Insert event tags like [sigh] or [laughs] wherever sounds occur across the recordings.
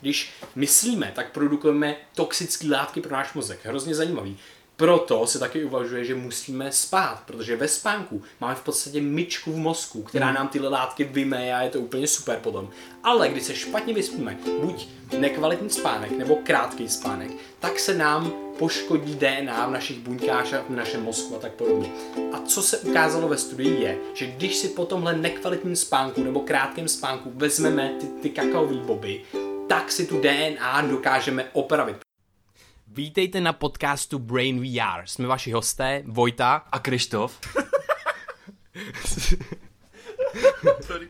Když myslíme, tak produkujeme toxické látky pro náš mozek. Hrozně zajímavý. Proto se taky uvažuje, že musíme spát, protože ve spánku máme v podstatě myčku v mozku, která Hmm. nám tyhle látky vymeje a je to úplně super potom. Ale když se špatně vyspíme, buď nekvalitní spánek nebo krátký spánek, tak se nám poškodí DNA v našich buňkách a v našem mozku a tak podobně. A co se ukázalo ve studii je, že když si po tomhle nekvalitním spánku nebo krátkém spánku vezmeme ty, ty kakaový boby, tak si tu DNA dokážeme opravit. Vítejte na podcastu Brain VR. Jsme vaši hosté, Vojta. A Krištof? [laughs]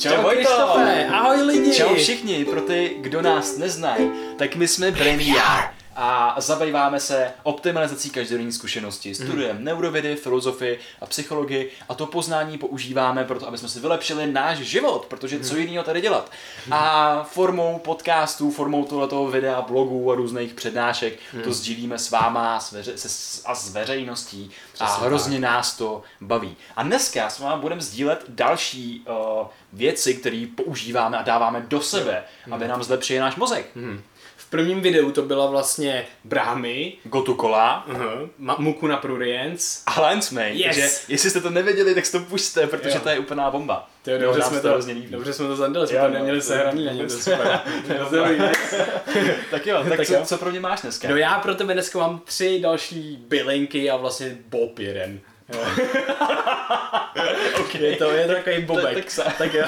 Čau, Vojto! Krištofe, ahoj lidi! Čau všichni, pro ty, kdo nás neznají, tak my jsme Brain VR a zabýváme se optimalizací každodenní zkušenosti. Studujeme neurovědy, filozofii a psychologii a to poznání používáme proto, aby jsme si vylepšili náš život, protože co jiného tady dělat. A formou podcastů, formou tohoto videa, blogů a různých přednášek to sdílíme s váma s veře- se, a s veřejností a Přesně hrozně nás to baví. A dneska s vámi budeme sdílet další uh, věci, které používáme a dáváme do sebe, aby nám zlepšili náš mozek. V prvním videu to byla vlastně brámy, Gotu kola uh-huh, ma- muku na pruriens. a Lensmate. Yes. Takže jestli jste to nevěděli, tak si to puste, protože Jo. to je úplná bomba. To je dobře, nám jsme se to hrozně líbí. dobře jsme to zandali, jsme Jo, to no, neměli to- sehraný na něm, [laughs] to super. [laughs] Tak jo, [laughs] tak, Tak co, jo. co pro mě máš dneska? No já pro tebe dneska mám tři další bylinky a vlastně bob jeden. Okay. Je to, je to takový bobek. Tak sa- tak jo.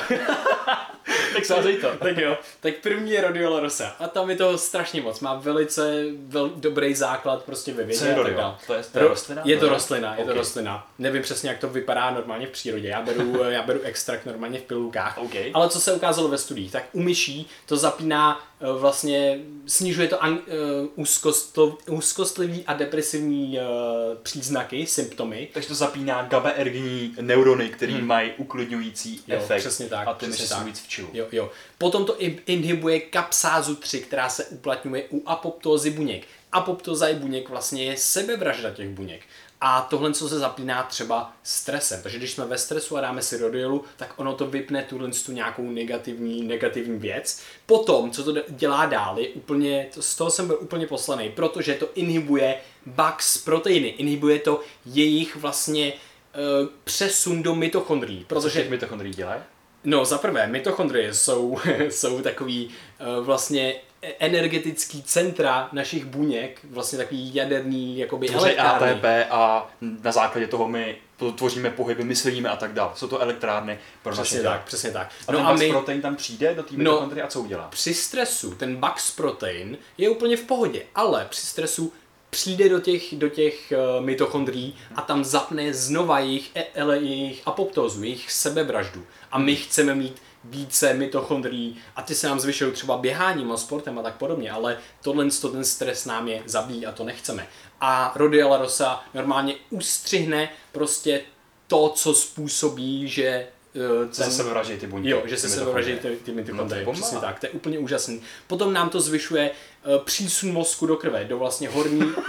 Tak sázej to. tak jo. Tak první je Rhodiola rosa. A tam je toho strašně moc. Má velice vel, dobrý základ prostě ve vědě. A tak Rhodiola? dál. To je- to je Ro- rostlina? Je to rostlina, je to rostlina. Nevím přesně, jak to vypadá normálně v přírodě. Já beru, já beru extrakt normálně v pilulkách. Ok. Ale co se ukázalo ve studiích, tak u myší to zapíná eh, vlastně, snižuje to an, uh, úzkostl, úzkostlivý a depresivní uh, příznaky, symptomy. Takže to zapíná GABAergní neurony, které mají uklidňující Hmm. Jo, efekt. přesně tak, A ty přesně myši jsou víc v čilu. Jo, jo. Potom to inhibuje kapsázu 3, která se uplatňuje u apoptózy buněk. Apoptóza je buněk vlastně je sebevražda těch buněk. A tohle, co se zapíná třeba stresem. Takže když jsme ve stresu a dáme si rodiolu, tak ono to vypne tuhle tu nějakou negativní, negativní věc. Potom, co to dělá dál, je úplně, to- z toho jsem byl úplně poslaný, protože to inhibuje Bugs proteiny, inhibuje to jejich vlastně eh, přesun do mitochondrií, Co protože těch mitochondrií dělají? No, za prvé, mitochondrie jsou, [laughs] jsou takový uh, vlastně energetický centra našich buněk, vlastně takový jaderný jakoby Tvoří elektrárny. ATP a na základě toho my tvoříme pohyby, myslíme a tak dále. Jsou to elektrárny pro naše Přesně tělo. tak, přesně tak. A no ten a Bugs my protein tam přijde do té mitochondrie a co udělá? při stresu, ten Bugs protein je úplně v pohodě, ale při stresu přijde do těch, do těch uh, mitochondrií a tam zapne znova jejich, e- ele, jejich apoptózu, jejich sebevraždu. A my chceme mít více mitochondrií a ty se nám zvyšují třeba běháním a sportem a tak podobně, ale tohle to ten stres nám je zabíjí a to nechceme. A Rhodiola rosa normálně ustřihne prostě to, co způsobí, že eh, Se zase vraží ty buňky. Jo, že se mitochondrie. ty, ty No to je mitochondrie, bomba. přesně tak, to je úplně úžasný. Potom nám to zvyšuje uh, přísun mozku do krve, do vlastně horní... [laughs]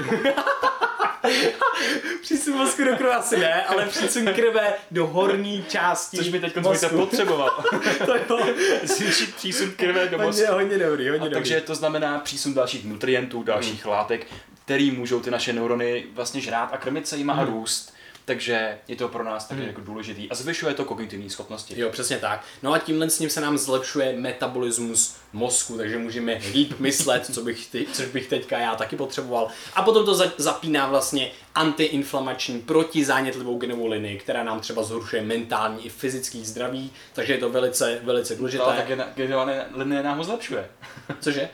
přísun mozku do krve asi ne, ale přísun krve do horní části Což by teď mozku. potřeboval. [laughs] to jo, Zvýšit přísun krve do mozku. hodně, hodně dobrý, hodně A dobrý. takže to znamená přísun dalších nutrientů, dalších látek, který můžou ty naše neurony vlastně žrát a krmit se jima a růst. Takže je to pro nás taky jako důležitý a zvyšuje to kognitivní schopnosti. Jo, přesně tak. No a tímhle s ním se nám zlepšuje metabolismus mozku, takže můžeme líp myslet, co bych ty, což bych teďka já taky potřeboval. A potom to za, zapíná vlastně antiinflamační protizánětlivou genovou linii, která nám třeba zhoršuje mentální i fyzický zdraví, takže je to velice, velice důležité. Ale ta gena- genovaná linie nám ho zlepšuje. [laughs] Cože?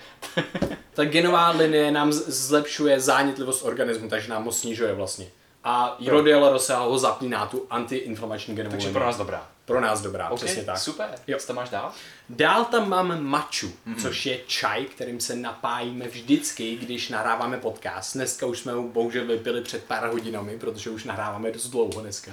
Ta genová linie nám zlepšuje zánětlivost organismu, takže nám ho snižuje vlastně. A Rodiel Rosa ho zapíná tu antiinflamační genovou Takže pro nás dobrá. Pro nás dobrá, Ok, přesně tak. super. Jo. Co tam máš dál? Dál tam mám maču, Mhm. mm-hmm. což je čaj, kterým se napájíme vždycky, když nahráváme podcast. Dneska už jsme ho bohužel vypili před pár hodinami, protože už nahráváme dost dlouho dneska.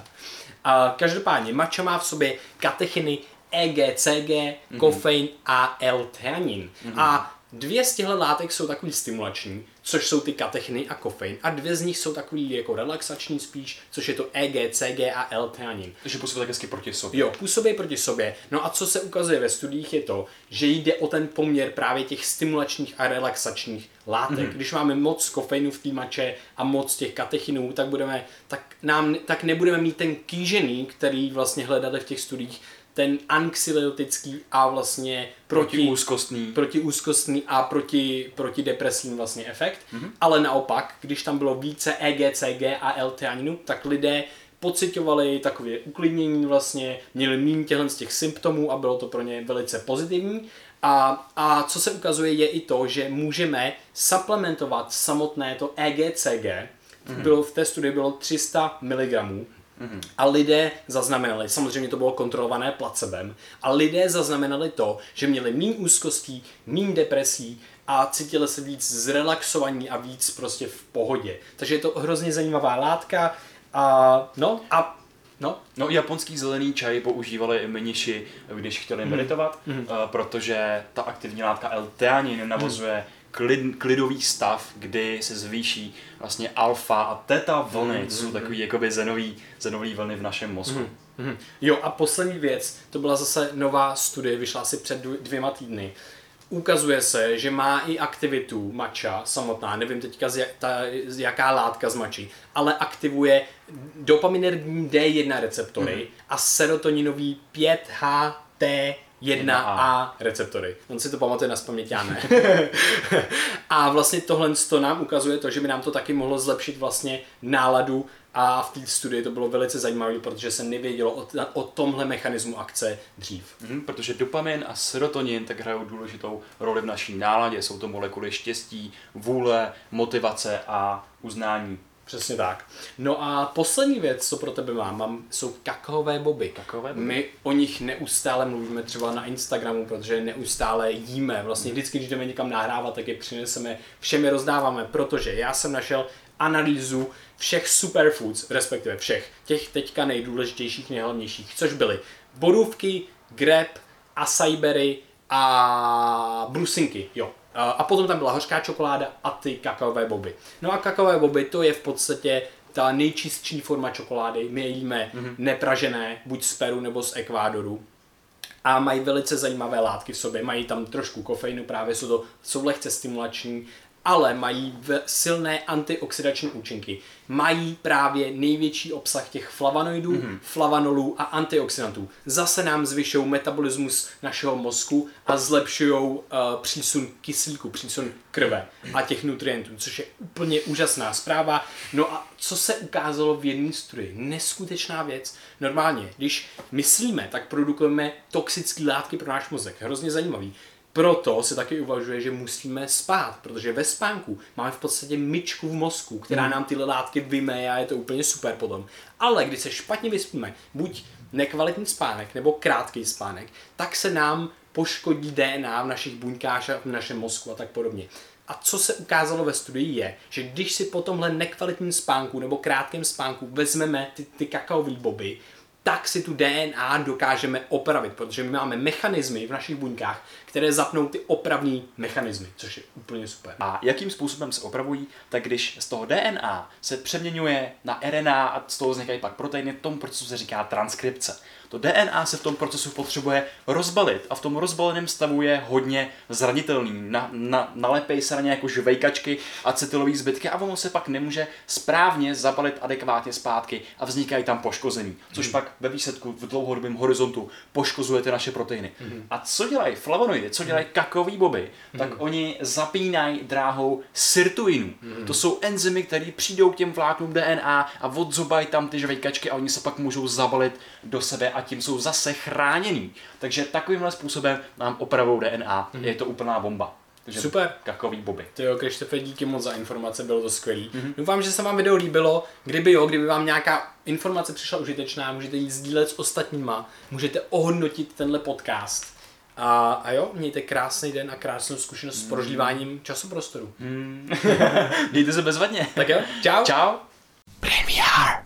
A každopádně mača má v sobě katechiny EG, CG, mm-hmm. kofein a L-theanin. Mm-hmm. A dvě z těchto látek jsou takový stimulační, což jsou ty katechiny a kofein. A dvě z nich jsou takový jako relaxační spíš, což je to EG, CG a L-theanin. Takže působí tak hezky proti sobě. Jo, působí proti sobě. No a co se ukazuje ve studiích je to, že jde o ten poměr právě těch stimulačních a relaxačních látek. Mm-hmm. Když máme moc kofeinu v té mače a moc těch katechinů, tak, budeme, tak, nám, tak nebudeme mít ten kýžený, který vlastně hledali v těch studiích, ten anxiolytický a vlastně proti, Protiúzkostný. protiúzkostný a proti, protidepresivní vlastně efekt. Mm-hmm. Ale naopak, když tam bylo více E EG, CG a L-theaninu, tak lidé pocitovali takové uklidnění vlastně, měli méně těchto z těch symptomů a bylo to pro ně velice pozitivní. A, a co se ukazuje je i to, že můžeme supplementovat samotné to EGCG, mm-hmm. bylo, v té studii bylo 300 mg, Mm-hmm. A lidé zaznamenali, samozřejmě to bylo kontrolované placebem, a lidé zaznamenali to, že měli méně úzkostí, méně depresí a cítili se víc zrelaxovaní a víc prostě v pohodě. Takže je to hrozně zajímavá látka a no a no, No, japonský zelený čaj používali i mniši, když chtěli Mhm. meditovat, mm. protože ta aktivní látka L-theanin navozuje klid, klidový stav, kdy se zvýší vlastně alfa a teta vlny, Mhm, co jsou takový jakoby zenový, zenový vlny v našem mozku. Mhm. Jo a poslední věc, to byla zase nová studie, vyšla asi před dvě- dvěma týdny. Ukazuje se, že má i aktivitu mača samotná, nevím teďka z, jak, ta, z jaká látka z mačí, ale aktivuje dopaminergní D1 receptory mm. a serotoninový 5HT1A receptory. On si to pamatuje na spaměť, já ne. [laughs] a vlastně tohle to nám ukazuje to, že by nám to taky mohlo zlepšit vlastně náladu a v té studii to bylo velice zajímavé, protože se nevědělo o, o tomhle mechanismu akce dřív. Mhm, protože dopamin a serotonin tak hrajou důležitou roli v naší náladě. Jsou to molekuly štěstí, vůle, motivace a uznání. Přesně tak. No a poslední věc, co pro tebe mám, mám jsou kakaové boby. Kakaové boby. My o nich neustále mluvíme třeba na Instagramu, protože neustále jíme. Vlastně vždycky, když jdeme někam nahrávat, tak je přineseme, všem je rozdáváme, protože já jsem našel analýzu všech superfoods, respektive všech, těch teďka nejdůležitějších, nejhlavnějších, což byly borůvky, grep, acai berry a brusinky, jo. A potom tam byla hořká čokoláda a ty kakaové boby. No a kakaové boby to je v podstatě ta nejčistší forma čokolády. My je jíme mm-hmm. nepražené, buď z Peru nebo z Ekvádoru a mají velice zajímavé látky v sobě. Mají tam trošku kofeinu, právě jsou to jsou lehce stimulační, ale mají v silné antioxidační účinky. Mají právě největší obsah těch flavonoidů, mm-hmm. flavanolů a antioxidantů. Zase nám zvyšují metabolismus našeho mozku a zlepšují uh, přísun kyslíku, přísun krve a těch nutrientů, což je úplně úžasná zpráva. No a co se ukázalo v jedné studii? Neskutečná věc. Normálně, když myslíme, tak produkujeme toxické látky pro náš mozek. Hrozně zajímavý. Proto se taky uvažuje, že musíme spát, protože ve spánku máme v podstatě myčku v mozku, která nám tyhle látky vymeje a je to úplně super potom. Ale když se špatně vyspíme, buď nekvalitní spánek nebo krátký spánek, tak se nám poškodí DNA v našich buňkách a v našem mozku a tak podobně. A co se ukázalo ve studii je, že když si po tomhle nekvalitním spánku nebo krátkém spánku vezmeme ty, ty kakaové boby, tak si tu DNA dokážeme opravit, protože my máme mechanismy v našich buňkách, které zapnou ty opravní mechanismy, což je úplně super. A jakým způsobem se opravují, tak když z toho DNA se přeměňuje na RNA a z toho vznikají pak proteiny, v tom procesu se říká transkripce. To DNA se v tom procesu potřebuje rozbalit a v tom rozbaleném stavu je hodně zranitelný. Na, na, nalepej se na ně jako žvejkačky acetylový zbytky a ono se pak nemůže správně zabalit adekvátně zpátky a vznikají tam poškození, což pak ve výsledku v dlouhodobém horizontu poškozuje ty naše proteiny. A co dělají flavonoidy, co dělají kakový boby, tak oni zapínají dráhou sirtuinů. To jsou enzymy, které přijdou k těm vláknům DNA a odzobají tam ty žvejkačky a oni se pak můžou zabalit do sebe a tím jsou zase chráněný. Takže takovýmhle způsobem nám opravou DNA. Je to úplná bomba. Takže Super. Kakový boby. Ty jo, Krištofe, díky moc za informace, bylo to skvělý. Mm-hmm. Doufám, že se vám video líbilo. Kdyby jo, kdyby vám nějaká informace přišla užitečná, můžete ji sdílet s ostatníma, můžete ohodnotit tenhle podcast. A, a jo, mějte krásný den a krásnou zkušenost s prožíváním časoprostoru. [laughs] Mějte se bezvadně. Tak jo, čau. Čau. Premiér.